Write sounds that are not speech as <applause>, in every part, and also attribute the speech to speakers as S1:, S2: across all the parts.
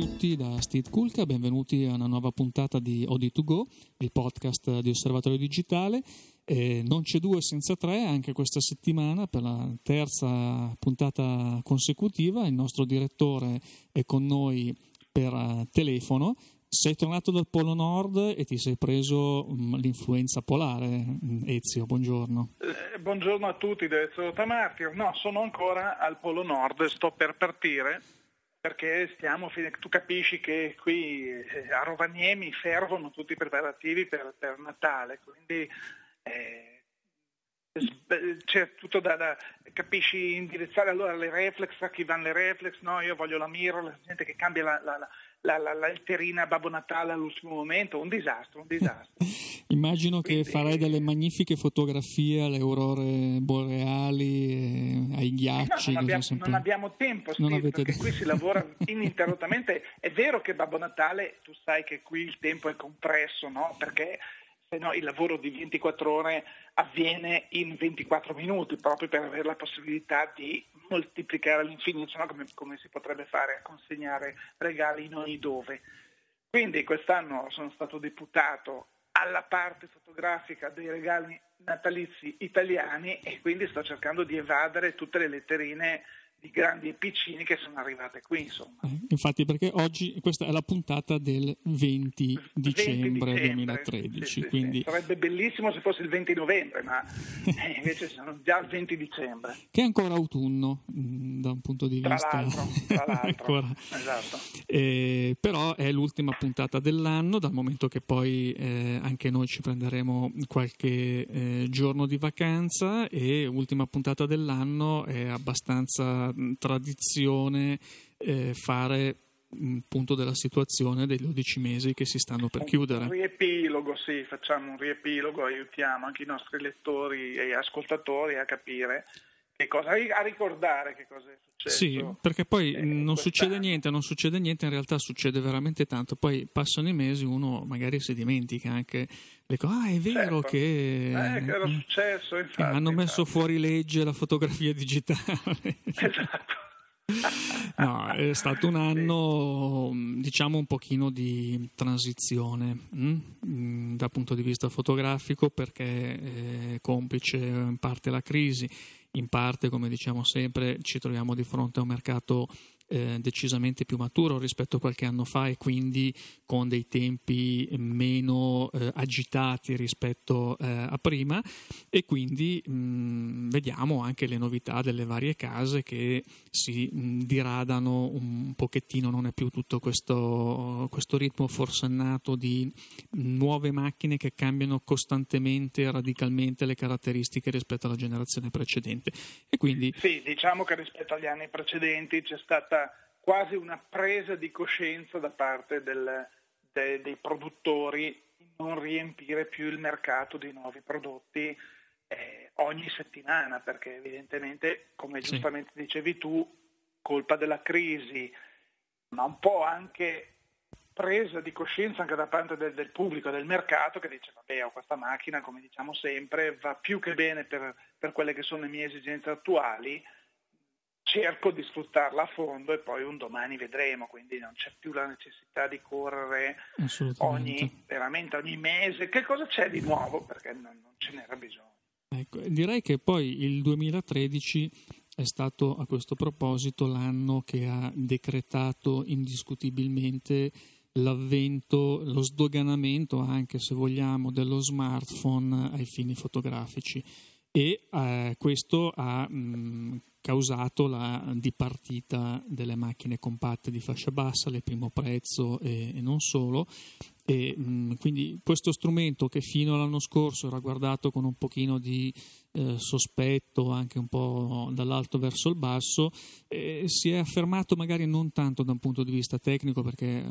S1: tutti da Steve Kulka, benvenuti a una nuova puntata di OD2Go, il podcast di Osservatorio Digitale. Eh, non c'è due senza tre, anche questa settimana per la terza puntata consecutiva. Il nostro direttore è con noi per telefono. Sei tornato dal Polo Nord e ti sei preso um, l'influenza polare, Ezio, buongiorno.
S2: Eh, buongiorno a tutti, Ezio Tamartio. No, sono ancora al Polo Nord, sto per partire perché stiamo, tu capisci che qui eh, a Rovaniemi fervono tutti i preparativi per, per Natale, quindi eh, c'è tutto da, da, capisci, indirizzare allora le reflex, a chi vanno le reflex, no, io voglio la mirror, gente che cambia la, la, la, la, la letterina Babbo Natale all'ultimo momento, un disastro, un disastro. <laughs>
S1: Immagino Quindi, che farai delle magnifiche fotografie alle aurore boreali, eh, ai ghiacci.
S2: No, non, abbiamo, non, abbiamo, tempo, Steve, non perché qui si lavora <laughs> ininterrottamente. È vero che Babbo Natale, tu sai che qui il tempo è compresso, no? Perché se no il lavoro di 24 ore avviene in 24 minuti, proprio per avere la possibilità di moltiplicare all'infinito, no? come, come si potrebbe fare a consegnare regali in ogni dove. Quindi quest'anno sono stato deputato alla parte fotografica dei regali natalizi italiani e quindi sto cercando di evadere tutte le letterine di grandi e piccini che sono arrivate qui. Insomma.
S1: Eh, infatti, perché oggi questa è la puntata del 20 dicembre, 20 dicembre 2013. Sì, sì, quindi...
S2: sì. Sarebbe bellissimo se fosse il 20 novembre, ma <laughs> eh, invece sono già il 20 dicembre.
S1: Che è ancora autunno mm, da un punto di
S2: tra
S1: vista.
S2: L'altro, tra <laughs> l'altro. esatto.
S1: eh, però è l'ultima puntata dell'anno, dal momento che poi eh, anche noi ci prenderemo qualche eh, giorno di vacanza e ultima puntata dell'anno è abbastanza tradizione eh, fare un punto della situazione dei 12 mesi che si stanno per chiudere.
S2: Un riepilogo, sì, facciamo un riepilogo, aiutiamo anche i nostri lettori e ascoltatori a capire cosa, a ricordare che cosa è successo.
S1: Sì, perché poi non succede niente, non succede niente, in realtà succede veramente tanto, poi passano i mesi, uno magari si dimentica anche le cose, ah è vero
S2: certo.
S1: che,
S2: eh, che era successo, infatti,
S1: hanno messo
S2: infatti.
S1: fuori legge la fotografia digitale. <laughs>
S2: Esatto. <laughs>
S1: No, è stato un anno diciamo un pochino di transizione hm? dal punto di vista fotografico perché è complice in parte la crisi, in parte come diciamo sempre ci troviamo di fronte a un mercato eh, decisamente più maturo rispetto a qualche anno fa e quindi con dei tempi meno eh, agitati rispetto eh, a prima e quindi mh, vediamo anche le novità delle varie case che si mh, diradano un pochettino, non è più tutto questo, questo ritmo forsennato di nuove macchine che cambiano costantemente e radicalmente le caratteristiche rispetto alla generazione precedente. E quindi...
S2: Sì, diciamo che rispetto agli anni precedenti c'è stata quasi una presa di coscienza da parte del, de, dei produttori di non riempire più il mercato di nuovi prodotti eh, ogni settimana, perché evidentemente, come sì. giustamente dicevi tu, colpa della crisi, ma un po' anche presa di coscienza anche da parte del, del pubblico, del mercato, che dice vabbè ho questa macchina, come diciamo sempre, va più che bene per, per quelle che sono le mie esigenze attuali, cerco di sfruttarla a fondo e poi un domani vedremo, quindi non c'è più la necessità di correre ogni, veramente ogni mese. Che cosa c'è di nuovo? Perché non, non ce n'era bisogno.
S1: Ecco, direi che poi il 2013 è stato a questo proposito l'anno che ha decretato indiscutibilmente l'avvento, lo sdoganamento anche se vogliamo dello smartphone ai fini fotografici e eh, questo ha mh, causato la dipartita delle macchine compatte di fascia bassa, le primo prezzo e, e non solo. E, mh, quindi questo strumento che fino all'anno scorso era guardato con un pochino di eh, sospetto anche un po' dall'alto verso il basso, eh, si è affermato magari non tanto da un punto di vista tecnico perché eh,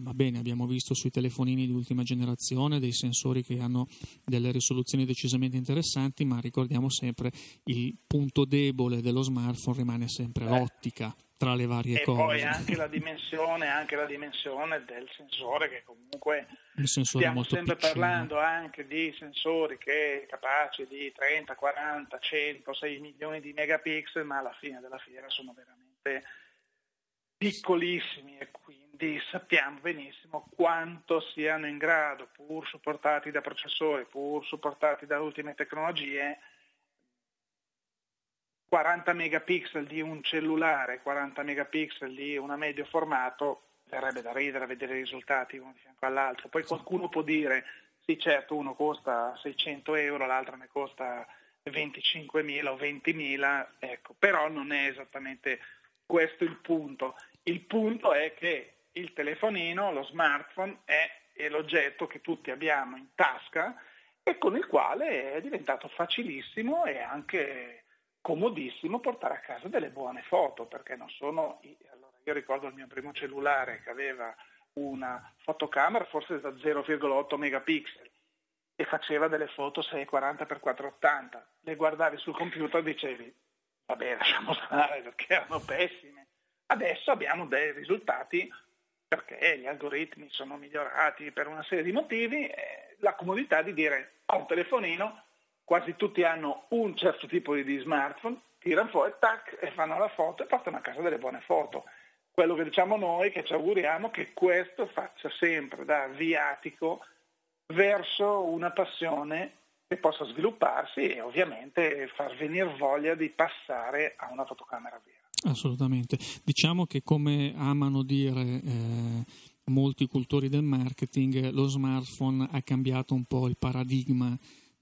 S1: va bene, abbiamo visto sui telefonini di ultima generazione dei sensori che hanno delle risoluzioni decisamente interessanti, ma ricordiamo sempre il punto debole dello smartphone rimane sempre l'ottica tra le varie
S2: e
S1: cose.
S2: E poi anche la, dimensione, anche la dimensione del sensore che comunque stiamo sempre
S1: piccino.
S2: parlando anche di sensori che capaci di 30, 40, 100, 6 milioni di megapixel, ma alla fine della fiera sono veramente piccolissimi e quindi sappiamo benissimo quanto siano in grado, pur supportati da processori, pur supportati da ultime tecnologie, 40 megapixel di un cellulare, 40 megapixel di una medio formato, verrebbe da ridere a vedere i risultati uno di fianco all'altro. Poi qualcuno può dire, sì certo, uno costa 600 euro, l'altro ne costa 25.000 o 20.000, ecco, però non è esattamente questo il punto. Il punto è che il telefonino, lo smartphone, è, è l'oggetto che tutti abbiamo in tasca e con il quale è diventato facilissimo e anche comodissimo portare a casa delle buone foto, perché non sono... Allora, io ricordo il mio primo cellulare che aveva una fotocamera forse da 0,8 megapixel e faceva delle foto 640x480. Le guardavi sul computer e dicevi, vabbè lasciamo stare perché erano pessime. Adesso abbiamo dei risultati perché gli algoritmi sono migliorati per una serie di motivi, la comodità di dire ho un telefonino, quasi tutti hanno un certo tipo di smartphone, tirano fuori, tac, e fanno la foto e portano a casa delle buone foto. Quello che diciamo noi, che ci auguriamo che questo faccia sempre da viatico verso una passione che possa svilupparsi e ovviamente far venire voglia di passare a una fotocamera vera.
S1: Assolutamente. Diciamo che come amano dire eh, molti cultori del marketing, lo smartphone ha cambiato un po' il paradigma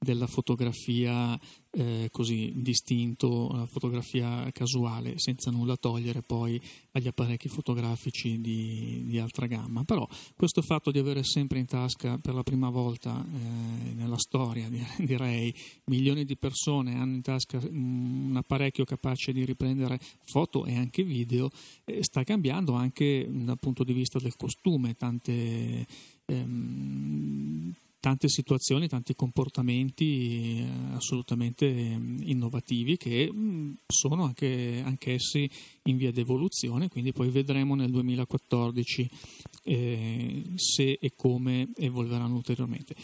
S1: della fotografia eh, così distinto, la fotografia casuale, senza nulla togliere poi agli apparecchi fotografici di, di, altra gamma. Però questo fatto di avere sempre in tasca per la prima volta eh, nella storia, <laughs> direi, milioni di persone hanno in tasca un apparecchio capace di riprendere foto e anche video, eh, sta cambiando anche dal punto di vista del costume, tante... Ehm, tante situazioni, tanti comportamenti eh, assolutamente mm, innovativi che mm, sono anche anch'essi in via d'evoluzione, quindi poi vedremo nel 2014 eh, se e come evolveranno ulteriormente.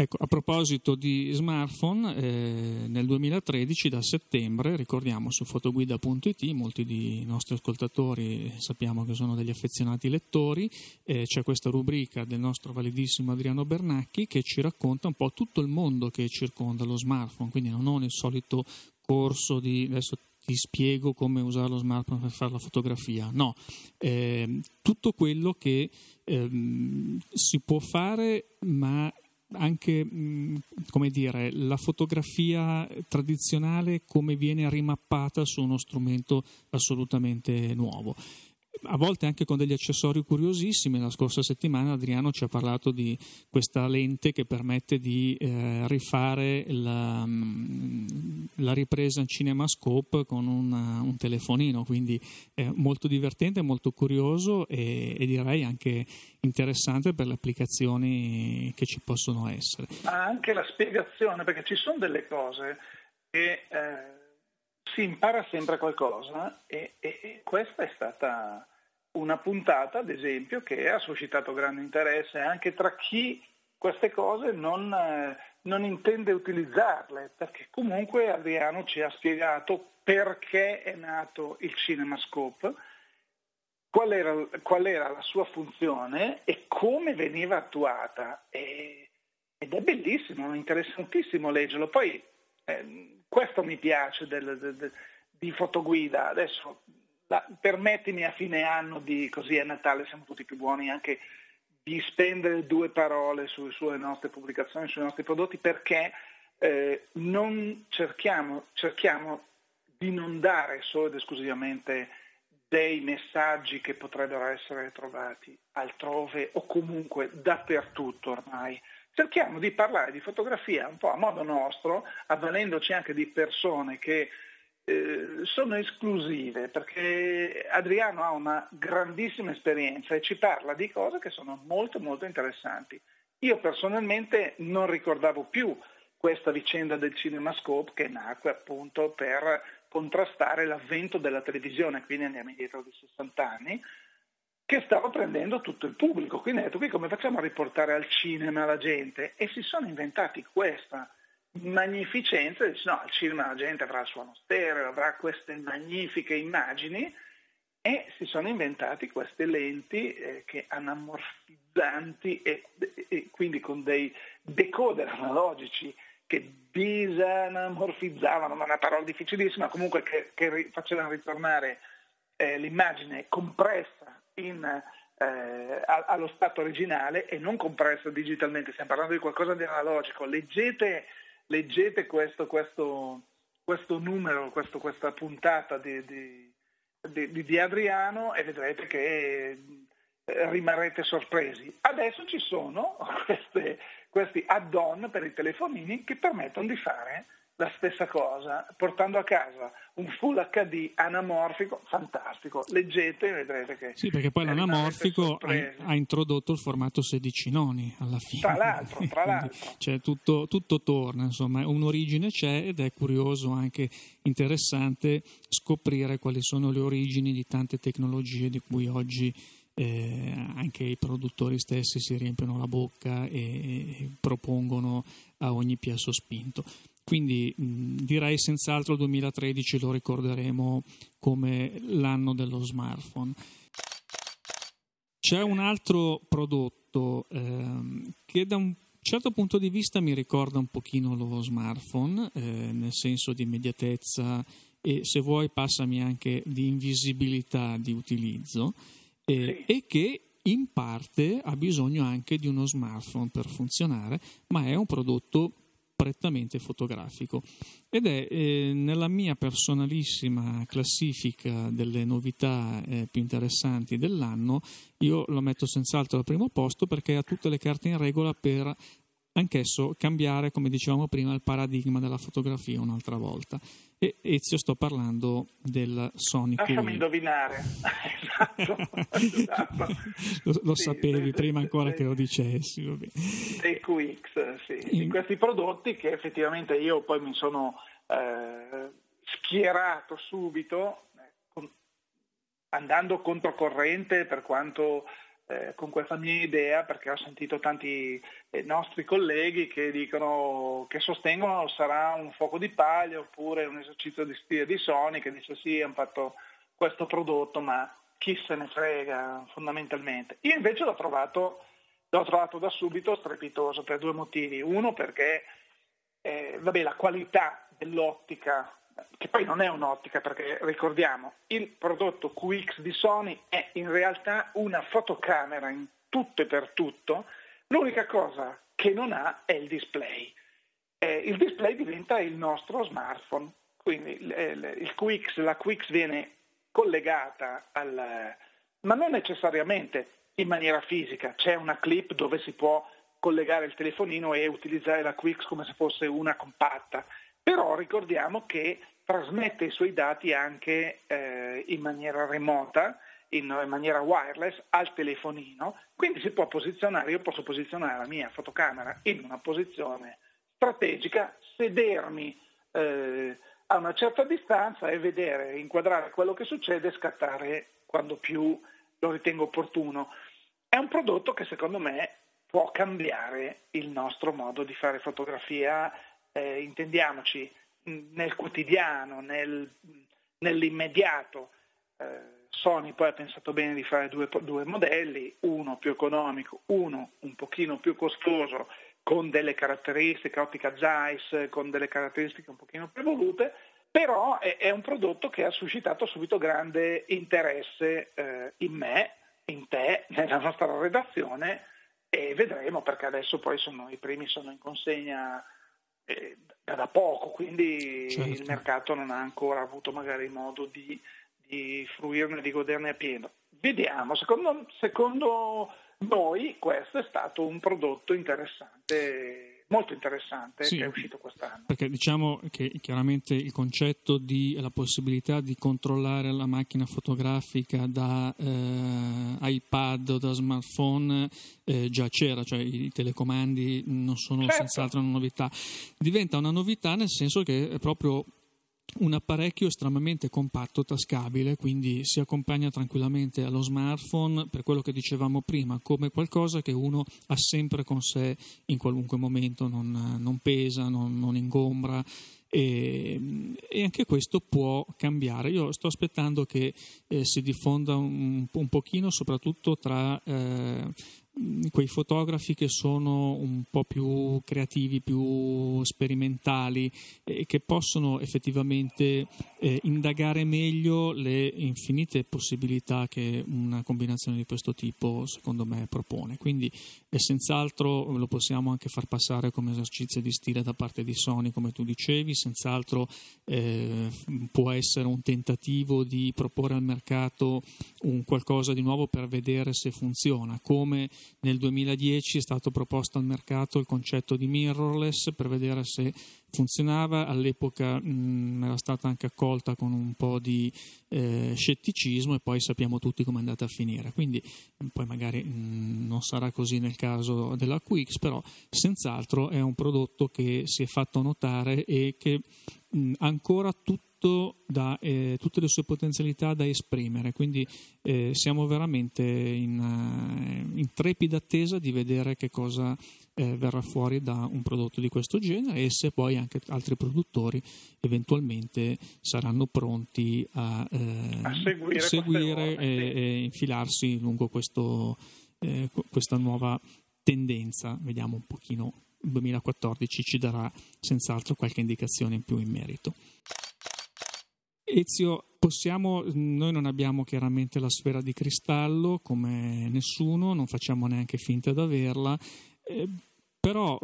S1: Ecco, a proposito di smartphone, eh, nel 2013 da settembre, ricordiamo su fotoguida.it, molti dei nostri ascoltatori sappiamo che sono degli affezionati lettori, eh, c'è questa rubrica del nostro validissimo Adriano Bernacchi che ci racconta un po' tutto il mondo che circonda lo smartphone, quindi non ho il solito corso di adesso ti spiego come usare lo smartphone per fare la fotografia, no, eh, tutto quello che ehm, si può fare ma anche come dire, la fotografia tradizionale come viene rimappata su uno strumento assolutamente nuovo a volte anche con degli accessori curiosissimi. La scorsa settimana Adriano ci ha parlato di questa lente che permette di eh, rifare la, mm, la, ripresa in CinemaScope con una, un telefonino, quindi è molto divertente, molto curioso e, e, direi anche interessante per le applicazioni che ci possono essere.
S2: Ma anche la spiegazione, perché ci sono delle cose che... Eh si impara sempre qualcosa e, e, e, questa è stata una puntata, ad esempio, che ha suscitato grande interesse anche tra chi queste cose non, eh, non intende utilizzarle, perché comunque Adriano ci ha spiegato perché è nato il CinemaScope, qual era, qual era la sua funzione e come veniva attuata. E, ed è bellissimo, interessantissimo leggerlo. Poi eh, questo mi piace del, del, di fotoguida. Adesso la, permettimi a fine anno di, così a Natale siamo tutti più buoni anche di spendere due parole su, sulle nostre pubblicazioni, sui nostri prodotti, perché eh, non cerchiamo, cerchiamo di non dare solo ed esclusivamente dei messaggi che potrebbero essere trovati altrove o comunque dappertutto ormai. Cerchiamo di parlare di fotografia un po' a modo nostro, avvalendoci anche di persone che eh, sono esclusive, perché Adriano ha una grandissima esperienza e ci parla di cose che sono molto molto interessanti. Io personalmente non ricordavo più questa vicenda del CinemaScope che nacque appunto per contrastare l'avvento della televisione, quindi andiamo indietro di 60 anni, che stava prendendo tutto il pubblico. Quindi ha detto qui come facciamo a riportare al cinema la gente? E si sono inventati questa magnificenza, dice no, al cinema la gente avrà il suono stereo, avrà queste magnifiche immagini e si sono inventati queste lenti eh, che anamorfizzanti e, e, quindi con dei decoder analogici che disanamorfizzavano, una parola difficilissima, comunque che, che facevano ritornare eh, l'immagine compressa in, eh, allo stato originale e non compressa digitalmente, stiamo parlando di qualcosa di analogico. Leggete, leggete questo, questo, questo numero, questo, questa puntata di, di, di, di, Adriano e vedrete che eh, rimarrete sorpresi. Adesso ci sono <laughs> queste, questi add-on per i telefonini che permettono di fare la stessa cosa, portando a casa un full HD anamorfico fantastico. Leggete e vedrete che...
S1: Sì, perché poi l'anamorfico ha, introdotto il formato 16 noni alla fine.
S2: Tra l'altro, tra l'altro.
S1: Cioè, tutto, tutto, torna, insomma, un'origine c'è ed è curioso, anche interessante scoprire quali sono le origini di tante tecnologie di cui oggi eh, anche i produttori stessi si riempiono la bocca e, e propongono a ogni piasso spinto. Quindi mh, direi senz'altro il 2013 lo ricorderemo come l'anno dello smartphone. C'è un altro prodotto ehm, che da un certo punto di vista mi ricorda un pochino lo smartphone, eh, nel senso di immediatezza e se vuoi passami anche di invisibilità di utilizzo eh, sì. e che in parte ha bisogno anche di uno smartphone per funzionare, ma è un prodotto prettamente fotografico. Ed è eh, nella mia personalissima classifica delle novità eh, più interessanti dell'anno, io lo metto senz'altro al primo posto perché ha tutte le carte in regola per anch'esso cambiare, come dicevamo prima, il paradigma della fotografia un'altra volta. E Ezio sto parlando del Sony
S2: Lasciami indovinare. esatto, <laughs> esatto.
S1: lo, lo sì, sapevi sì, prima ancora sì. che lo dicessi.
S2: Dei QX, sì. In... Di questi prodotti che effettivamente io poi mi sono eh, schierato subito, eh, con, andando controcorrente per quanto eh, con questa mia idea perché ho sentito tanti eh, nostri colleghi che dicono che sostengono sarà un fuoco di paglia oppure un esercizio di stile di Sony che dice sì hanno fatto questo prodotto ma chi se ne frega fondamentalmente. Io invece l'ho trovato, l'ho trovato da subito strepitoso per due motivi. Uno perché eh, vabbè, la qualità dell'ottica che poi non è un'ottica perché ricordiamo, il prodotto QX di Sony è in realtà una fotocamera in tutto e per tutto, l'unica cosa che non ha è il display. Eh, il display diventa il nostro smartphone, quindi il, il QX, la QX viene collegata al... ma non necessariamente in maniera fisica, c'è una clip dove si può collegare il telefonino e utilizzare la QX come se fosse una compatta, però ricordiamo che trasmette i suoi dati anche eh, in maniera remota, in, in, maniera wireless al telefonino, quindi si può posizionare, io posso posizionare la mia fotocamera in una posizione strategica, sedermi eh, a una certa distanza e vedere, inquadrare quello che succede e scattare quando più lo ritengo opportuno. È un prodotto che secondo me può cambiare il nostro modo di fare fotografia, eh, intendiamoci, nel quotidiano, nel, nell'immediato. Eh, Sony poi ha pensato bene di fare due, due, modelli, uno più economico, uno un pochino più costoso, con delle caratteristiche, ottica Zeiss, con delle caratteristiche un pochino più evolute, però è, è un prodotto che ha suscitato subito grande interesse eh, in me, in te, nella nostra redazione e vedremo perché adesso poi sono, i primi sono in consegna eh, da poco, quindi certo. il mercato non ha ancora avuto magari modo di, di fruirne, di goderne a pieno. Vediamo, secondo, secondo noi questo è stato un prodotto interessante molto interessante sì, che è uscito quest'anno.
S1: Perché diciamo che chiaramente il concetto di la possibilità di controllare la macchina fotografica da eh, iPad o da smartphone eh, già c'era, cioè i telecomandi non sono certo. senz'altro una novità. Diventa una novità nel senso che è proprio un apparecchio estremamente compatto, tascabile, quindi si accompagna tranquillamente allo smartphone per quello che dicevamo prima, come qualcosa che uno ha sempre con sé in qualunque momento, non, non pesa, non, non ingombra. E, e, anche questo può cambiare. Io sto aspettando che eh, si diffonda un, un pochino, soprattutto tra eh, quei fotografi che sono un po' più creativi, più sperimentali e che possono effettivamente eh, indagare meglio le infinite possibilità che una combinazione di questo tipo secondo me propone. Quindi è senz'altro lo possiamo anche far passare come esercizio di stile da parte di Sony, come tu dicevi, senz'altro eh, può essere un tentativo di proporre al mercato un qualcosa di nuovo per vedere se funziona, come nel 2010 è stato proposto al mercato il concetto di mirrorless per vedere se funzionava, all'epoca mh, era stata anche accolta con un po' di eh, scetticismo e poi sappiamo tutti come è andata a finire. Quindi poi magari mh, non sarà così nel caso della Quix, però senz'altro è un prodotto che si è fatto notare e che mh, ancora tutto da, eh, tutte le sue potenzialità da esprimere, quindi eh, siamo veramente in, uh, in trepida attesa di vedere che cosa eh, verrà fuori da un prodotto di questo genere e se poi anche altri produttori eventualmente saranno pronti a, eh, a seguire, seguire e, e, infilarsi lungo questo, eh, questa nuova tendenza. Vediamo un pochino, il 2014 ci darà senz'altro qualche indicazione in più in merito. Ezio, possiamo, noi non abbiamo chiaramente la sfera di cristallo come nessuno, non facciamo neanche finta di averla, eh, però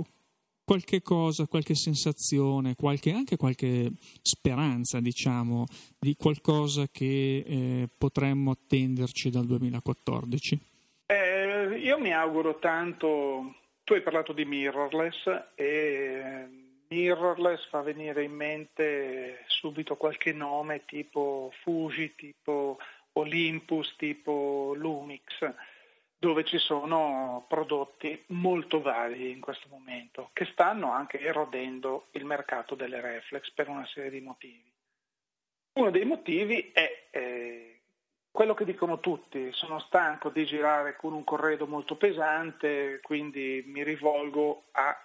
S1: qualche cosa, qualche sensazione, qualche, anche qualche speranza, diciamo, di qualcosa che eh, potremmo attenderci dal 2014?
S2: Eh, io mi auguro tanto, tu hai parlato di mirrorless e mirrorless fa venire in mente subito qualche nome tipo Fuji, tipo Olympus, tipo Lumix dove ci sono prodotti molto vari in questo momento, che stanno anche erodendo il mercato delle reflex per una serie di motivi. Uno dei motivi è eh, quello che dicono tutti, sono stanco di girare con un corredo molto pesante, quindi mi rivolgo a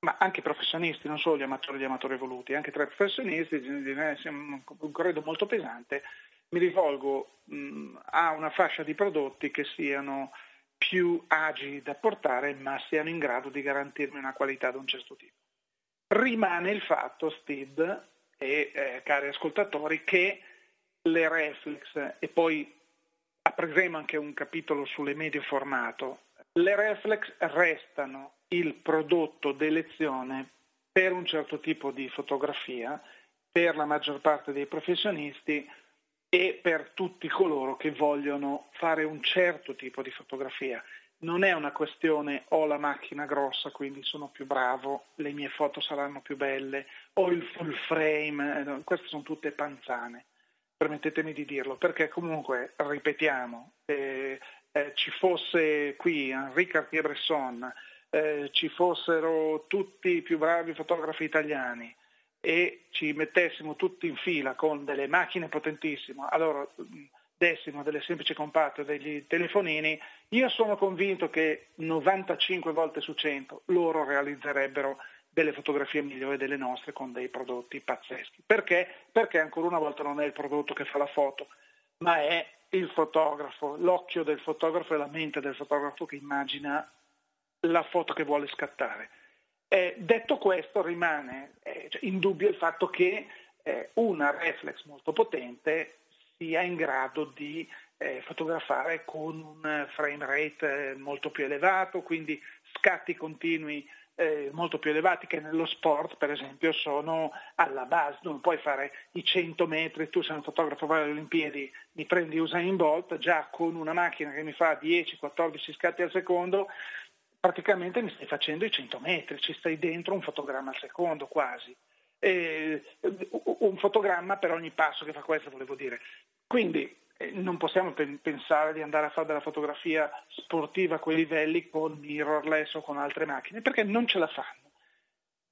S2: ma anche professionisti, non solo gli amatori e gli amatori evoluti, anche tra i professionisti, un corredo molto pesante, mi rivolgo mh, a una fascia di prodotti che siano più agili da portare ma siano in grado di garantirmi una qualità di un certo tipo. Rimane il fatto, Steve e eh, cari ascoltatori, che le reflex, e poi apriremo anche un capitolo sulle medie formato, le reflex restano il prodotto d'elezione per un certo tipo di fotografia, per la maggior parte dei professionisti, e per tutti coloro che vogliono fare un certo tipo di fotografia. Non è una questione ho la macchina grossa, quindi sono più bravo, le mie foto saranno più belle, ho il full frame, eh, queste sono tutte panzane, permettetemi di dirlo, perché comunque, ripetiamo, eh, eh, ci fosse qui Henri Cartier-Bresson, eh, ci fossero tutti i più bravi fotografi italiani, e ci mettessimo tutti in fila con delle macchine potentissime, allora dessimo delle semplici compatte, degli telefonini, io sono convinto che 95 volte su 100 loro realizzerebbero delle fotografie migliori delle nostre con dei prodotti pazzeschi. Perché? Perché ancora una volta non è il prodotto che fa la foto, ma è il fotografo, l'occhio del fotografo e la mente del fotografo che immagina la foto che vuole scattare. Eh, detto questo rimane eh, cioè, indubbio il fatto che eh, una reflex molto potente sia in grado di eh, fotografare con un frame rate eh, molto più elevato, quindi scatti continui eh, molto più elevati che nello sport per esempio sono alla base, non puoi fare i 100 metri, tu sei un fotografo vai alle Olimpiadi, mi prendi Usain Bolt, già con una macchina che mi fa 10-14 scatti al secondo praticamente mi stai facendo i 100 metri, ci stai dentro un fotogramma al secondo quasi. E un fotogramma per ogni passo che fa questo, volevo dire. Quindi eh, non possiamo pensare di andare a fare della fotografia sportiva a quei livelli con mirrorless o con altre macchine, perché non ce la fanno.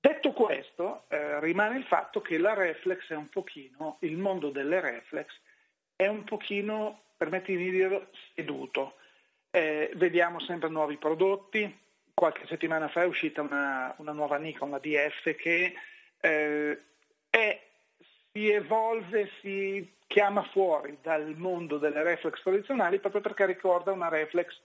S2: Detto questo, eh, rimane il fatto che la reflex è un pochino, il mondo delle reflex è un pochino, permettimi di dire, seduto. Eh, vediamo sempre nuovi prodotti. Qualche settimana fa è uscita una, una nuova Nikon, la DF, che eh, è, si evolve, si chiama fuori dal mondo delle reflex tradizionali proprio perché ricorda una reflex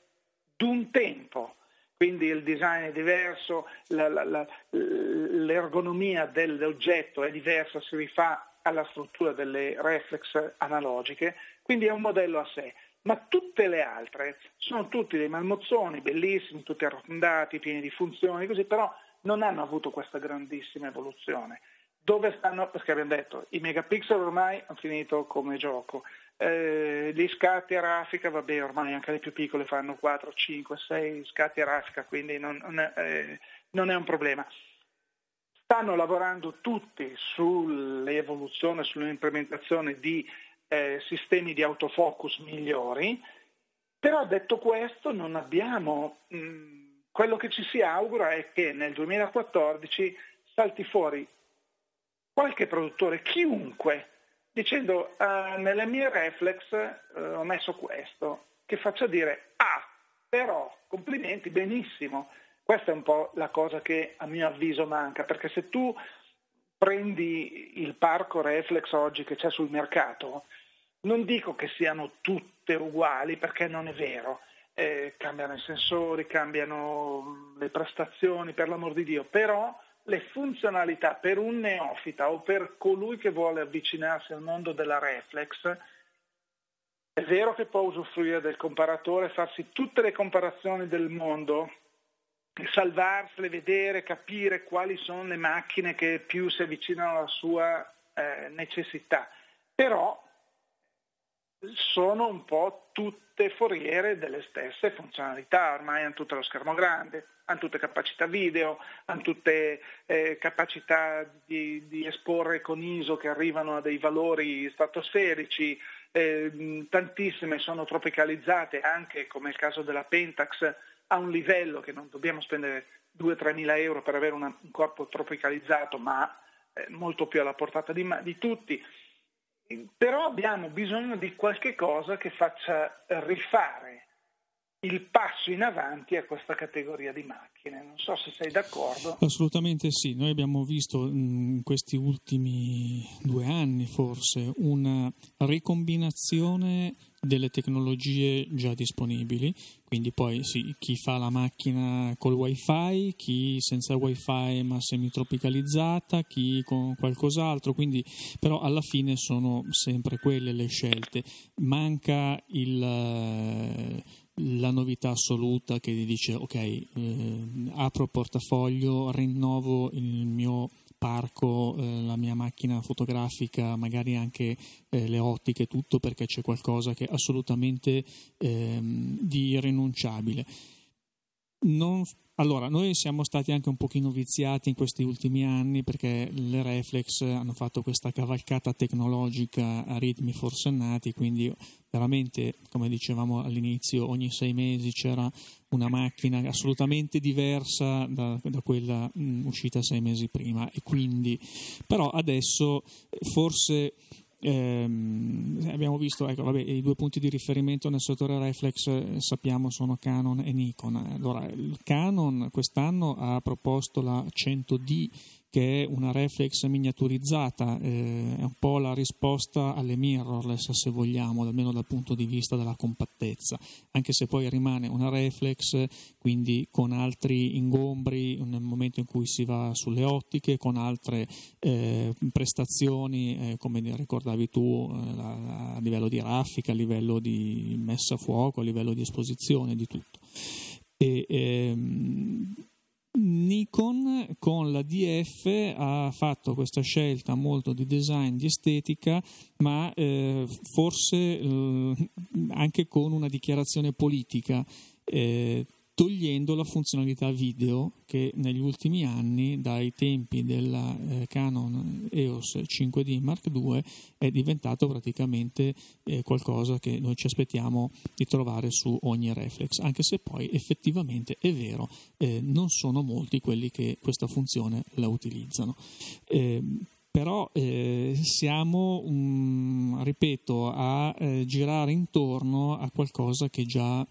S2: d'un tempo quindi il design è diverso, la, la, la, l'ergonomia dell'oggetto è diversa, si rifà alla struttura delle reflex analogiche, quindi è un modello a sé. Ma tutte le altre sono tutti dei malmozzoni, bellissimi, tutti arrotondati, pieni di funzioni, così, però non hanno avuto questa grandissima evoluzione. Dove stanno? Perché abbiamo detto, i megapixel ormai hanno finito come gioco, eh, gli scatti a raffica, vabbè, ormai anche le più piccole fanno 4, 5, 6 scatti a raffica, quindi non, non, è, eh, non è un problema. Stanno lavorando tutti sull'evoluzione, sull'implementazione di eh, sistemi di autofocus migliori, però detto questo non abbiamo, mh, mm, quello che ci si augura è che nel 2014 salti fuori qualche produttore, chiunque, dicendo uh, nelle mie reflex uh, ho messo questo, che faccia dire ah, però complimenti, benissimo. Questa è un po' la cosa che a mio avviso manca, perché se tu prendi il parco reflex oggi che c'è sul mercato, non dico che siano tutte uguali perché non è vero, eh, cambiano i sensori, cambiano le prestazioni, per l'amor di Dio, però le funzionalità per un neofita o per colui che vuole avvicinarsi al mondo della reflex, è vero che può usufruire del comparatore, farsi tutte le comparazioni del mondo, salvarsele, vedere, capire quali sono le macchine che più si avvicinano alla sua eh, necessità, però sono un po' tutte foriere delle stesse funzionalità, ormai hanno tutto lo schermo grande, hanno tutte capacità video, hanno tutte eh, capacità di, di, esporre con ISO che arrivano a dei valori stratosferici, eh, tantissime sono tropicalizzate anche come il caso della Pentax a un livello che non dobbiamo spendere 2-3 mila euro per avere una, un corpo tropicalizzato ma eh, molto più alla portata di, di tutti. Però abbiamo bisogno di qualche cosa che faccia rifare il passo in avanti a questa categoria di macchine. Non so se sei d'accordo.
S1: Assolutamente sì, noi abbiamo visto in questi ultimi due anni forse una ricombinazione delle tecnologie già disponibili, quindi poi sì, chi fa la macchina col wifi, chi senza wifi ma semitropicalizzata, chi con qualcos'altro, quindi però alla fine sono sempre quelle le scelte. Manca il la novità assoluta che dice ok, eh, apro il portafoglio, rinnovo il mio parco, eh, la mia macchina fotografica, magari anche eh, le ottiche, tutto perché c'è qualcosa che è assolutamente ehm, di irrinunciabile. Non allora, noi siamo stati anche un pochino viziati in questi ultimi anni perché le Reflex hanno fatto questa cavalcata tecnologica a ritmi forsennati, quindi veramente, come dicevamo all'inizio, ogni sei mesi c'era una macchina assolutamente diversa da, da quella mh, uscita sei mesi prima. E quindi, però adesso forse Ehm, abbiamo visto ecco, vabbè, i due punti di riferimento nel settore reflex eh, sappiamo sono Canon e Nikon. Allora, il Canon quest'anno ha proposto la 100D che è una reflex miniaturizzata, eh, è un po' la risposta alle mirrorless se vogliamo, almeno dal punto di vista della compattezza, anche se poi rimane una reflex, quindi con altri ingombri nel momento in cui si va sulle ottiche, con altre eh, prestazioni, eh, come ricordavi tu, eh, a livello di raffica, a livello di messa a fuoco, a livello di esposizione, di tutto. E, ehm, Nikon con la DF ha fatto questa scelta molto di design, di estetica, ma eh, forse eh, anche con una dichiarazione politica. Eh, togliendo la funzionalità video che negli ultimi anni, dai tempi della eh, Canon EOS 5D Mark II, è diventato praticamente eh, qualcosa che noi ci aspettiamo di trovare su ogni reflex, anche se poi effettivamente è vero, eh, non sono molti quelli che questa funzione la utilizzano. Eh, però eh, siamo, um, ripeto, a eh, girare intorno a qualcosa che già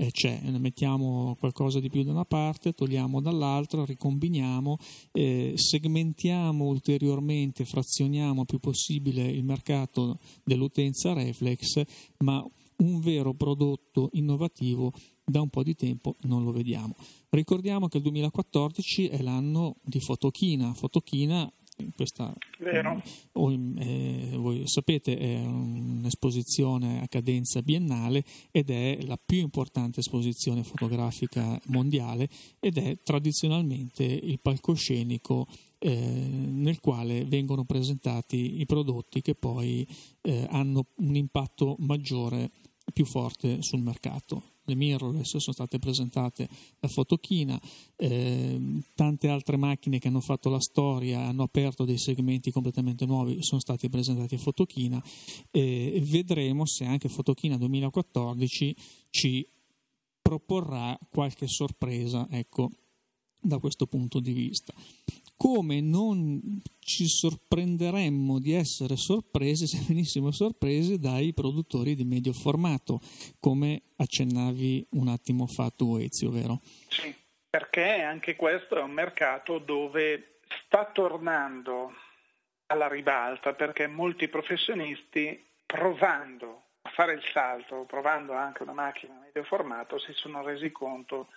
S1: eh, c'è, ne mettiamo qualcosa di più da una parte, togliamo dall'altra, ricombiniamo, eh, segmentiamo ulteriormente, frazioniamo il più possibile il mercato dell'utenza reflex, ma un vero prodotto innovativo da un po' di tempo non lo vediamo. Ricordiamo che il 2014 è l'anno di Fotochina. Fotochina questa, eh, voi sapete, è un'esposizione a cadenza biennale ed è la più importante esposizione fotografica mondiale ed è tradizionalmente il palcoscenico eh, nel quale vengono presentati i prodotti che poi eh, hanno un impatto maggiore, più forte sul mercato le mirrorless sono state presentate da Fotochina, eh, tante altre macchine che hanno fatto la storia, hanno aperto dei segmenti completamente nuovi, sono stati presentati a Fotochina e vedremo se anche Fotochina 2014 ci proporrà qualche sorpresa ecco, da questo punto di vista come non ci sorprenderemmo di essere sorpresi, se venissimo sorpresi dai produttori di medio formato, come accennavi un attimo fa tu Ezio, vero?
S2: Sì, perché anche questo è un mercato dove sta tornando alla ribalta, perché molti professionisti provando a fare il salto, provando anche una macchina medio formato, si sono resi conto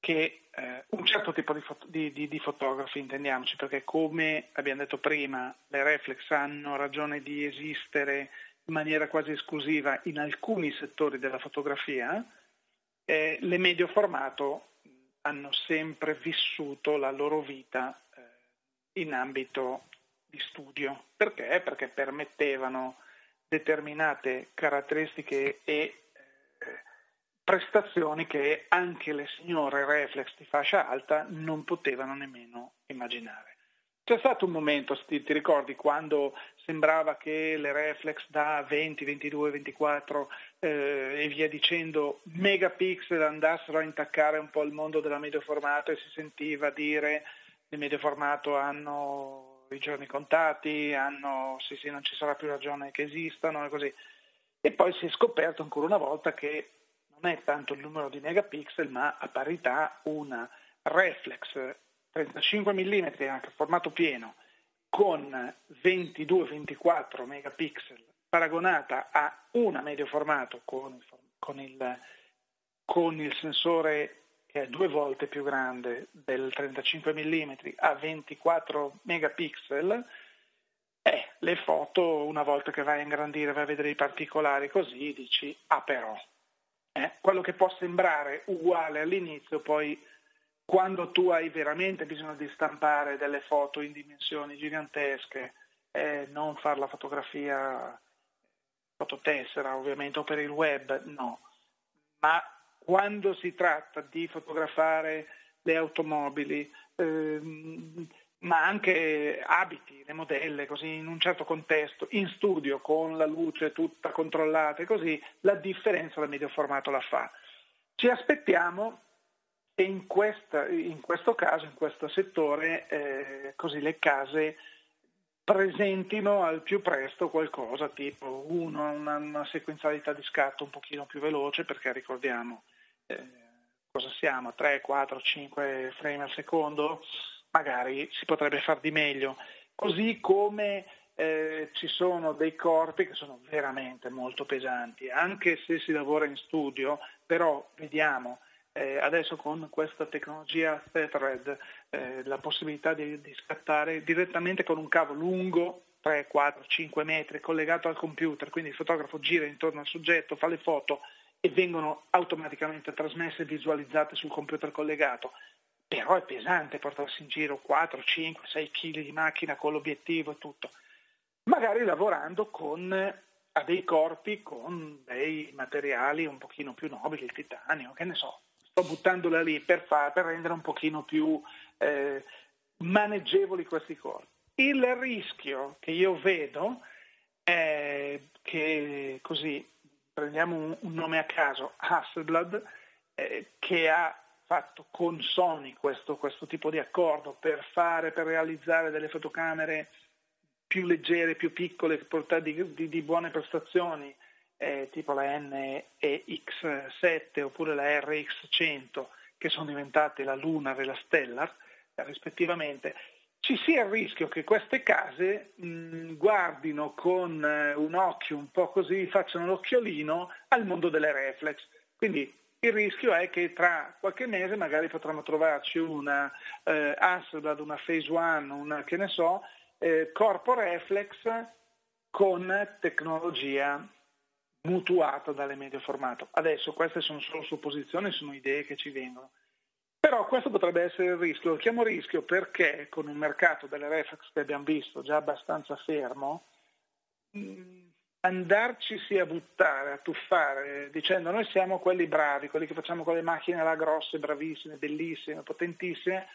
S2: che eh, un certo tipo di, foto, di, di, di, fotografi, intendiamoci, perché come abbiamo detto prima, le reflex hanno ragione di esistere in maniera quasi esclusiva in alcuni settori della fotografia, eh, le medio formato hanno sempre vissuto la loro vita eh, in ambito di studio. Perché? Perché permettevano determinate caratteristiche e prestazioni che anche le signore reflex di fascia alta non potevano nemmeno immaginare. C'è stato un momento, ti, ti ricordi, quando sembrava che le reflex da 20, 22, 24 eh, e via dicendo megapixel andassero a intaccare un po' il mondo della medio formato e si sentiva dire che il medio formato hanno i giorni contati, hanno, sì sì non ci sarà più ragione che esistano e così. E poi si è scoperto ancora una volta che non è tanto il numero di megapixel, ma a parità una reflex 35 mm anche formato pieno con 22-24 megapixel paragonata a una medio formato con il, con, il, con il, sensore che è due volte più grande del 35 mm a 24 megapixel, eh, le foto una volta che vai a ingrandire, vai a vedere i particolari così, dici ah però eh, quello che può sembrare uguale all'inizio, poi quando tu hai veramente bisogno di stampare delle foto in dimensioni gigantesche, eh, non fare la fotografia fototessera ovviamente o per il web, no, ma quando si tratta di fotografare le automobili, ehm, ma anche abiti, le modelle, così in un certo contesto, in studio con la luce tutta controllata e così, la differenza da medio formato la fa. Ci aspettiamo che in, questa, in questo caso, in questo settore, eh, così le case presentino al più presto qualcosa tipo uno, una, una, sequenzialità di scatto un pochino più veloce perché ricordiamo eh, cosa siamo, 3, 4, 5 frame al secondo, magari si potrebbe far di meglio, così come eh, ci sono dei corpi che sono veramente molto pesanti, anche se si lavora in studio, però vediamo eh, adesso con questa tecnologia Thread eh, la possibilità di, di scattare direttamente con un cavo lungo 3, 4, 5 metri collegato al computer, quindi il fotografo gira intorno al soggetto, fa le foto e vengono automaticamente trasmesse e visualizzate sul computer collegato però è pesante portarsi in giro 4, 5, 6 kg di macchina con l'obiettivo e tutto. Magari lavorando con, a dei corpi con dei materiali un pochino più nobili, il titanio, che ne so, sto buttandola lì per, far, per rendere un pochino più eh, maneggevoli questi corpi. Il rischio che io vedo è che, così, prendiamo un, un nome a caso, Hasselblad, eh, che ha fatto con Sony questo, questo, tipo di accordo per fare, per realizzare delle fotocamere più leggere, più piccole, di, di, di buone prestazioni, eh, tipo la NEX7 oppure la RX100, che sono diventate la Lunar e la Stellar, rispettivamente, ci sia il rischio che queste case mh, guardino con eh, un occhio un po' così, facciano l'occhiolino al mondo delle reflex. Quindi il rischio è che tra qualche mese magari potremo trovarci una eh, Hasselblad, una Phase One, una che ne so, eh, corpo reflex con tecnologia mutuata dalle medio formato. Adesso queste sono solo supposizioni, sono idee che ci vengono. Però questo potrebbe essere il rischio. Lo chiamo rischio perché con un mercato delle reflex che abbiamo visto già abbastanza fermo, mm, andarci a buttare, a tuffare, dicendo noi siamo quelli bravi, quelli che facciamo con le macchine là grosse, bravissime, bellissime, potentissime,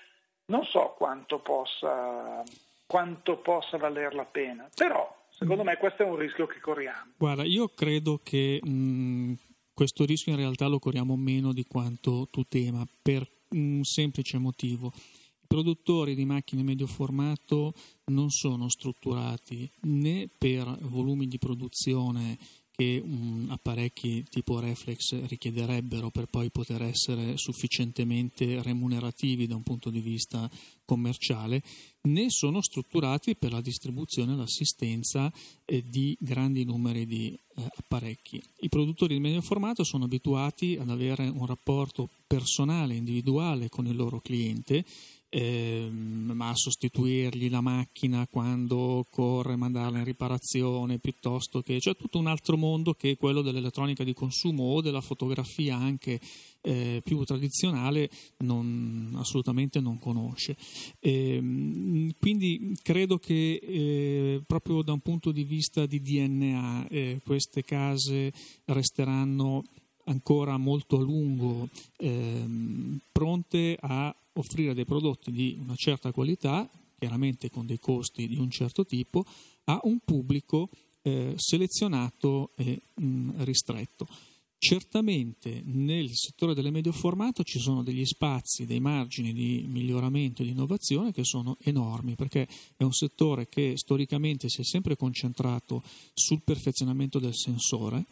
S2: non so quanto possa quanto possa valer la pena. Però, secondo me, questo è un rischio che corriamo.
S1: Guarda, io credo che mh, questo rischio in realtà lo corriamo meno di quanto tu tema, per un semplice motivo. I produttori di macchine medio formato non sono strutturati né per volumi di produzione che um, apparecchi tipo reflex richiederebbero per poi poter essere sufficientemente remunerativi da un punto di vista commerciale, né sono strutturati per la distribuzione e l'assistenza eh, di grandi numeri di eh, apparecchi. I produttori di medio formato sono abituati ad avere un rapporto personale, individuale con il loro cliente ehm, a sostituirgli la macchina quando occorre mandarla in riparazione piuttosto che cioè tutto un altro mondo che quello dell'elettronica di consumo o della fotografia anche eh, più tradizionale non, assolutamente non conosce. Eh, quindi credo che eh, proprio da un punto di vista di DNA eh, queste case resteranno ancora molto a lungo ehm, pronte a offrire dei prodotti di una certa qualità, chiaramente con dei costi di un certo tipo, a un pubblico eh, selezionato e mh, ristretto. Certamente nel settore del medio formato ci sono degli spazi, dei margini di miglioramento e di innovazione che sono enormi perché è un settore che storicamente si è sempre concentrato sul perfezionamento del sensore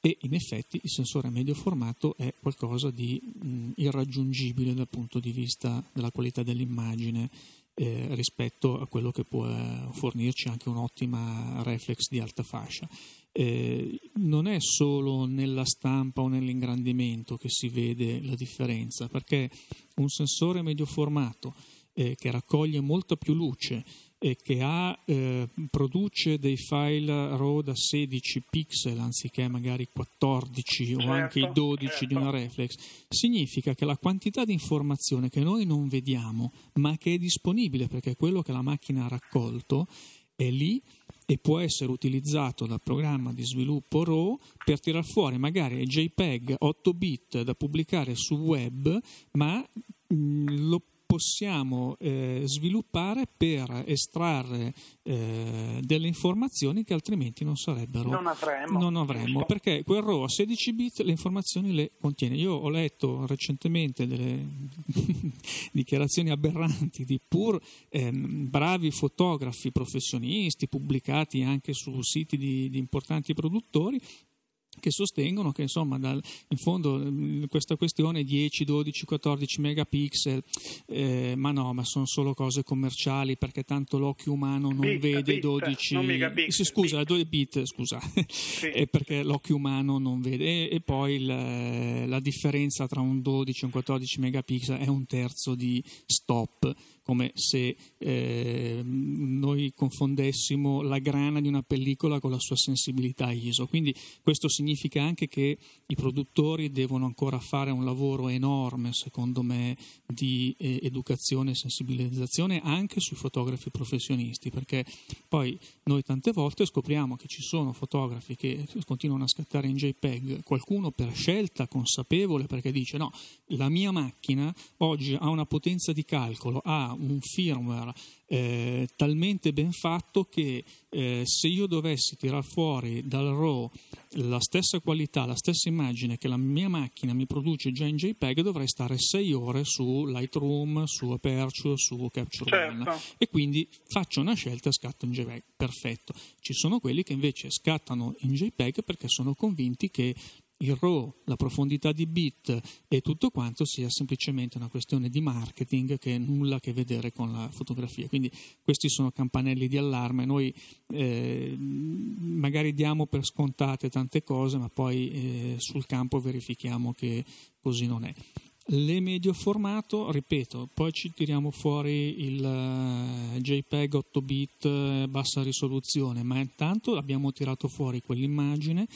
S1: e in effetti il sensore medio formato è qualcosa di mh, irraggiungibile dal punto di vista della qualità dell'immagine eh, rispetto a quello che può fornirci anche un'ottima reflex di alta fascia. Eh, non è solo nella stampa o nell'ingrandimento che si vede la differenza, perché un sensore medio formato eh, che raccoglie molta più luce e che ha, eh, produce dei file RAW da 16 pixel anziché magari 14 certo, o anche i 12 certo. di una reflex, significa che la quantità di informazione che noi non vediamo ma che è disponibile perché quello che la macchina ha raccolto è lì e può essere utilizzato dal programma di sviluppo RAW per tirar fuori magari JPEG 8 bit da pubblicare su web, ma mm, lo possiamo eh, sviluppare per estrarre eh, delle informazioni che altrimenti non sarebbero
S2: non avremmo,
S1: non avremmo perché quel RAW a 16 bit le informazioni le contiene. Io ho letto recentemente delle <laughs> dichiarazioni aberranti di pur eh, bravi fotografi professionisti pubblicati anche su siti di, di importanti produttori che sostengono che insomma dal, in fondo mm, questa questione 10, 12, 14 megapixel eh, ma no, ma sono solo cose commerciali perché tanto l'occhio umano non bit, vede bit, 12 non sì, scusa, bit, bit scusa. Sì. <laughs> perché l'occhio umano non vede. E, e poi il, la differenza tra un 12 e un 14 megapixel è un terzo di stop come se eh, noi confondessimo la grana di una pellicola con la sua sensibilità ISO. Quindi questo significa anche che i produttori devono ancora fare un lavoro enorme, secondo me, di eh, educazione e sensibilizzazione anche sui fotografi professionisti, perché poi noi tante volte scopriamo che ci sono fotografi che continuano a scattare in JPEG, qualcuno per scelta consapevole perché dice no, la mia macchina oggi ha una potenza di calcolo, ha un firmware eh, talmente ben fatto che eh, se io dovessi tirar fuori dal RAW la stessa qualità, la stessa immagine che la mia macchina mi produce già in JPEG, dovrei stare 6 ore su Lightroom, su Aperture, su Capture certo. One e quindi faccio una scelta e scatto in JPEG. Perfetto. Ci sono quelli che invece scattano in JPEG perché sono convinti che il RAW, la profondità di bit e tutto quanto sia semplicemente una questione di marketing che nulla a che vedere con la fotografia. Quindi questi sono campanelli di allarme. Noi eh, magari diamo per scontate tante cose, ma poi eh, sul campo verifichiamo che così non è. Le medio formato, ripeto, poi ci tiriamo fuori il uh, JPEG 8 bit uh, bassa risoluzione, ma intanto abbiamo tirato fuori quell'immagine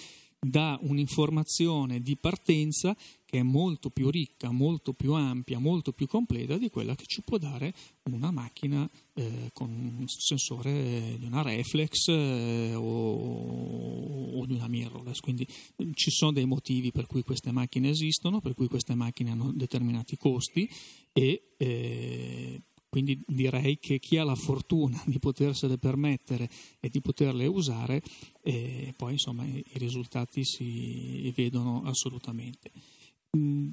S1: dà un'informazione di partenza che è molto più ricca, molto più ampia, molto più completa di quella che ci può dare una macchina eh, con un sensore di una reflex eh, o, o, di una mirrorless. Quindi ci sono dei motivi per cui queste macchine esistono, per cui queste macchine hanno determinati costi e eh, quindi direi che chi ha la fortuna di potersele permettere e di poterle usare, eh, poi insomma i, risultati si vedono assolutamente. Mm,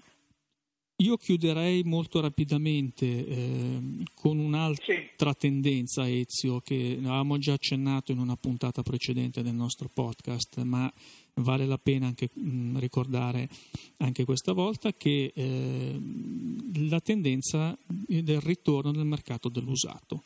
S1: io chiuderei molto rapidamente eh, con un'altra tendenza, Ezio, che avevamo già accennato in una puntata precedente del nostro podcast, ma vale la pena anche mh, mm, ricordare anche questa volta che eh, la tendenza del ritorno nel mercato dell'usato,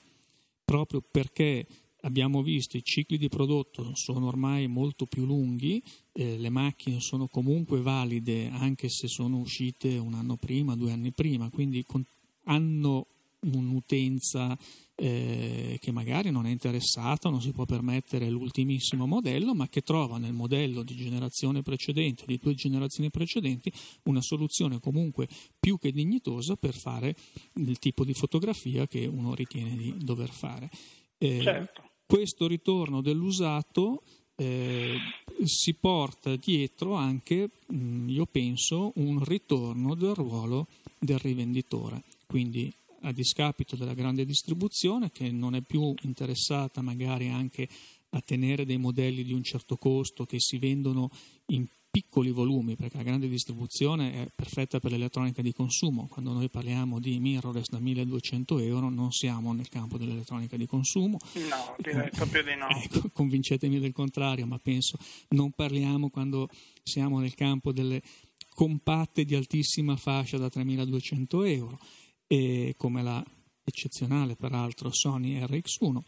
S1: proprio perché abbiamo visto i cicli di prodotto sono ormai molto più lunghi, eh, le macchine sono comunque valide anche se sono uscite un anno prima, due anni prima, quindi con, hanno un'utenza eh, che magari non è interessata, non si può permettere l'ultimissimo modello, ma che trova nel modello di generazione precedente, di due generazioni precedenti, una soluzione comunque più che dignitosa per fare il tipo di fotografia che uno ritiene di dover fare.
S2: Eh, certo.
S1: Questo ritorno dell'usato eh, si porta dietro anche, mh, mm, io penso, un ritorno del ruolo del rivenditore. Quindi a discapito della grande distribuzione che non è più interessata magari anche a tenere dei modelli di un certo costo che si vendono in piccoli volumi, perché la grande distribuzione è perfetta per l'elettronica di consumo. Quando noi parliamo di mirrorless da 1200 euro non siamo nel campo dell'elettronica di consumo.
S2: No, direi proprio di no. <laughs> Ecco,
S1: convincetemi del contrario, ma penso non parliamo quando siamo nel campo delle compatte di altissima fascia da 3200 euro e come la eccezionale peraltro Sony RX1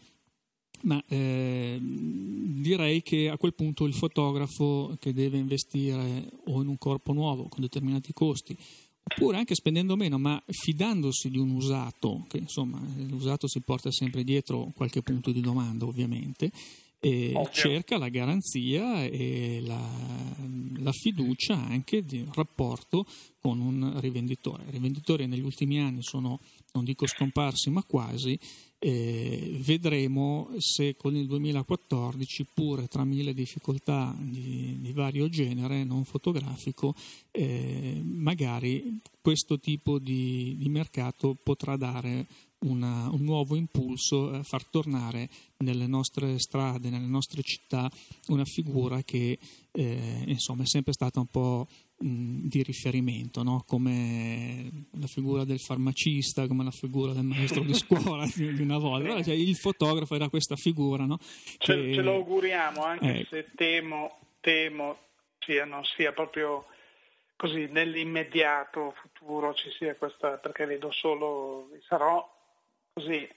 S1: ma eh, direi che a quel punto il fotografo che deve investire o in un corpo nuovo con determinati costi oppure anche spendendo meno ma fidandosi di un usato che insomma l'usato si porta sempre dietro qualche punto di domanda ovviamente e cerca la garanzia e la, la, fiducia anche di un rapporto con un rivenditore. I rivenditori negli ultimi anni sono, non dico scomparsi, ma quasi. Eh, vedremo se con il 2014, pure tra mille difficoltà di, di vario genere, non fotografico, eh, magari questo tipo di, di mercato potrà dare una, un nuovo impulso, eh, far tornare nelle nostre strade, nelle nostre città, una figura che eh, insomma è sempre stata un po' mh, di riferimento, no? come la figura del farmacista, come la figura del maestro di scuola <laughs> di, una volta. Cioè, il fotografo era questa figura. No?
S2: Ce, che... ce, lo auguriamo, anche eh. se temo, temo sia, non sia proprio così nell'immediato futuro ci sia questa, perché vedo solo, sarò così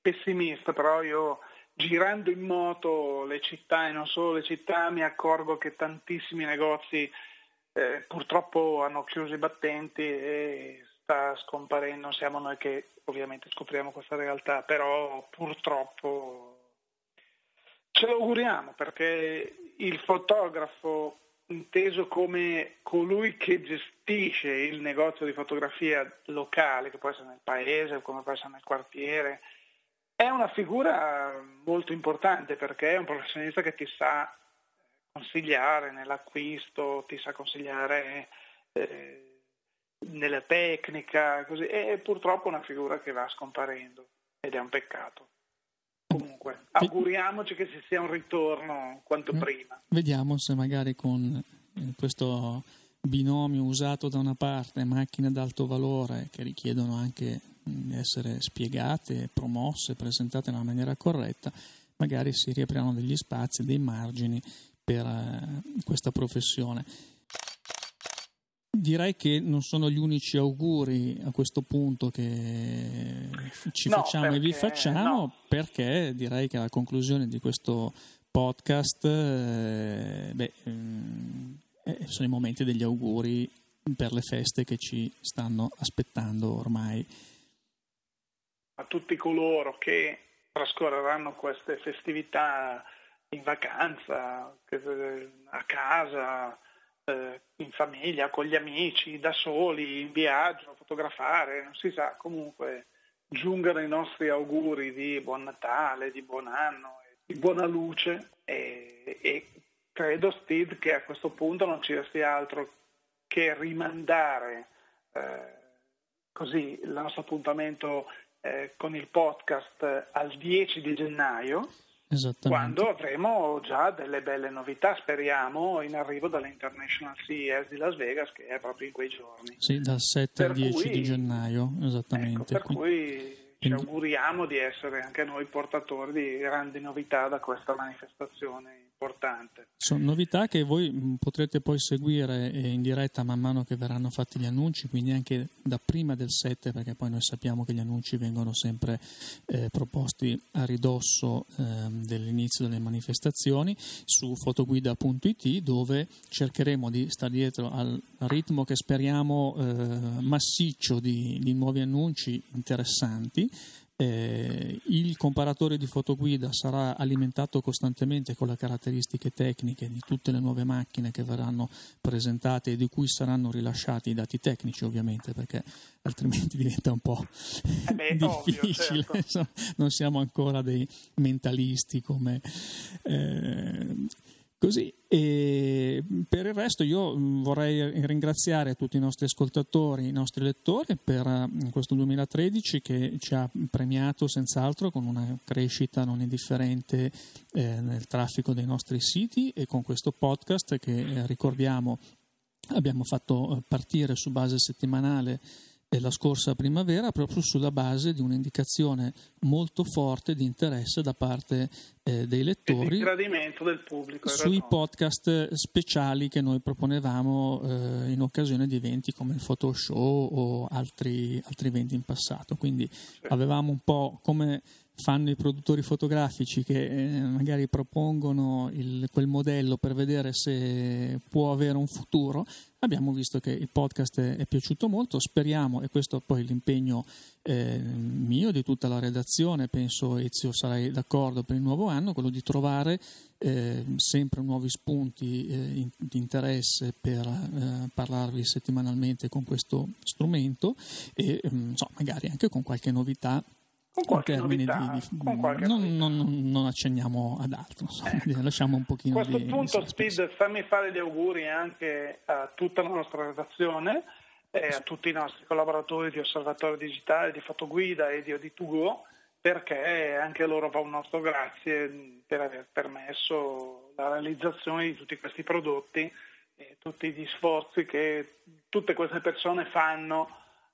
S2: pessimista, però io girando in moto le città e non solo le città mi accorgo che tantissimi negozi eh, purtroppo hanno chiuso i battenti e sta scomparendo, siamo noi che ovviamente scopriamo questa realtà, però purtroppo ce lo auguriamo perché il fotografo inteso come colui che gestisce il negozio di fotografia locale, che può essere nel paese, come può essere nel quartiere, è una figura molto importante perché è un professionista che ti sa consigliare nell'acquisto, ti sa consigliare eh, nella tecnica, così. è purtroppo una figura che va scomparendo ed è un peccato. Comunque, auguriamoci che ci sia un ritorno quanto mm. prima.
S1: Vediamo se magari con eh, questo binomio usato da una parte macchine d'alto valore che richiedono anche di essere spiegate, promosse, presentate nella maniera corretta, magari si riapriranno degli spazi, dei margini per uh, questa professione. Direi che non sono gli unici auguri a questo punto che ci no, facciamo perché, e vi facciamo, no. perché direi che alla conclusione di questo podcast eh, beh, eh, sono i momenti degli auguri per le feste che ci stanno aspettando ormai
S2: a tutti coloro che trascorreranno queste festività in vacanza, a casa, eh, in famiglia, con gli amici, da soli, in viaggio, fotografare, non si sa, comunque giungano i nostri auguri di buon Natale, di buon anno, di buona luce e, e credo Steve che a questo punto non ci resti altro che rimandare eh, così il nostro appuntamento eh, con il podcast al 10 di gennaio, quando avremo già delle belle novità, speriamo, in arrivo dall'International CES di Las Vegas, che è proprio in quei giorni.
S1: Sì, dal 7 per al 10 cui, di gennaio, esattamente.
S2: Ecco, per cui ci auguriamo di essere anche noi portatori di grandi novità da questa manifestazione importante.
S1: Sono novità che voi mm, potrete poi seguire eh, in diretta man mano che verranno fatti gli annunci, quindi anche da prima del 7, perché poi noi sappiamo che gli annunci vengono sempre eh, proposti a ridosso eh, dell'inizio delle manifestazioni su fotoguida.it dove cercheremo di stare dietro al ritmo che speriamo eh, massiccio di, di nuovi annunci interessanti eh, il comparatore di fotoguida sarà alimentato costantemente con le caratteristiche tecniche di tutte le nuove macchine che verranno presentate e di cui saranno rilasciati i dati tecnici ovviamente perché altrimenti <laughs> diventa un po' eh beh, difficile, ovvio, certo. <laughs> non siamo ancora dei mentalisti come eh, Così, e per il resto io vorrei ringraziare tutti i nostri ascoltatori, i nostri lettori per questo 2013 che ci ha premiato senz'altro con una crescita non indifferente eh, nel traffico dei nostri siti e con questo podcast che eh, ricordiamo abbiamo fatto eh, partire su base settimanale la scorsa primavera proprio sulla base di un'indicazione molto forte di interesse da parte eh, dei lettori
S2: del pubblico,
S1: sui podcast speciali che noi proponevamo eh, in occasione di eventi come il Photoshop o altri, altri eventi in passato. Quindi sì. avevamo un po' come fanno i produttori fotografici che eh, magari propongono il, quel modello per vedere se può avere un futuro. Abbiamo visto che il podcast è, è piaciuto molto, speriamo, e questo poi l'impegno eh, mio, di tutta la redazione, penso Ezio sarai d'accordo per il nuovo anno, quello di trovare eh, sempre nuovi spunti eh, di interesse per eh, parlarvi settimanalmente con questo strumento e mm, so, magari anche con qualche novità
S2: con qualche novità, di, di, qualche
S1: non, non, non, accenniamo ad altro, insomma, ecco. lasciamo un pochino
S2: A questo di, punto, di Speed, fammi fare gli auguri anche a tutta la nostra redazione e a tutti i nostri collaboratori di Osservatorio Digitale, di Fotoguida e di Oditugo, perché anche loro va un nostro grazie per aver permesso la realizzazione di tutti questi prodotti e tutti gli sforzi che tutte queste persone fanno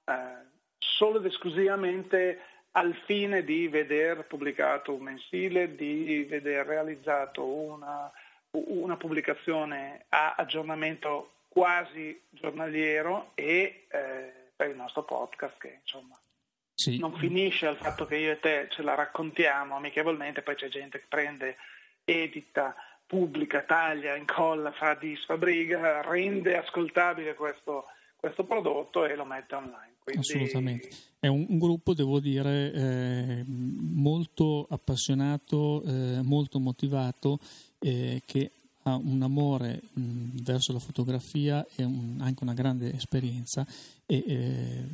S2: eh, solo ed esclusivamente al fine di veder pubblicato un mensile, di veder realizzato una, una pubblicazione a aggiornamento quasi giornaliero e eh, per il nostro podcast che insomma sì. non finisce al fatto che io e te ce la raccontiamo amichevolmente, poi c'è gente che prende, edita, pubblica, taglia, incolla, fa disfa, briga, rende ascoltabile questo, questo prodotto e lo mette online. Quindi...
S1: Assolutamente. È un, un, gruppo, devo dire, eh, molto appassionato, eh, molto motivato, eh, che ha un amore mh, verso la fotografia e un, anche una grande esperienza e eh,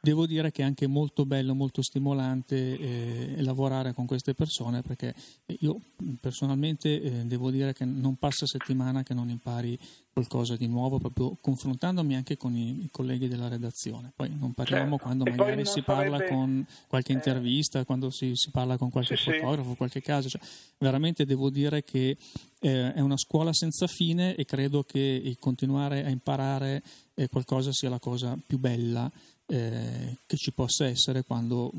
S1: devo dire che è anche molto bello, molto stimolante eh, lavorare con queste persone perché io personalmente eh, devo dire che non passa settimana che non impari qualcosa di nuovo proprio confrontandomi anche con i, i colleghi della redazione. Poi non parliamo certo. quando e magari si parla sarebbe... con qualche eh. intervista, quando si, si, parla con qualche sì, fotografo, sì. qualche caso. Cioè, veramente devo dire che eh, è una scuola senza fine e credo che continuare a imparare eh, qualcosa sia la cosa più bella eh, che ci possa essere quando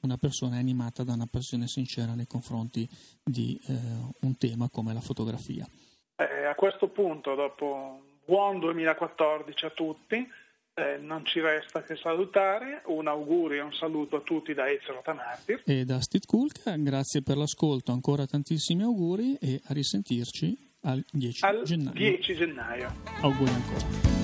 S1: una persona è animata da una passione sincera nei confronti di eh, un tema come la fotografia.
S2: Eh, a questo punto, dopo un buon 2014 a tutti, eh, non ci resta che salutare, un augurio e un saluto a tutti da Ezio Rotanardi
S1: e da Steve Kulka, grazie per l'ascolto, ancora tantissimi auguri e a risentirci al 10
S2: al
S1: gennaio.
S2: 10 gennaio.
S1: Auguri ancora.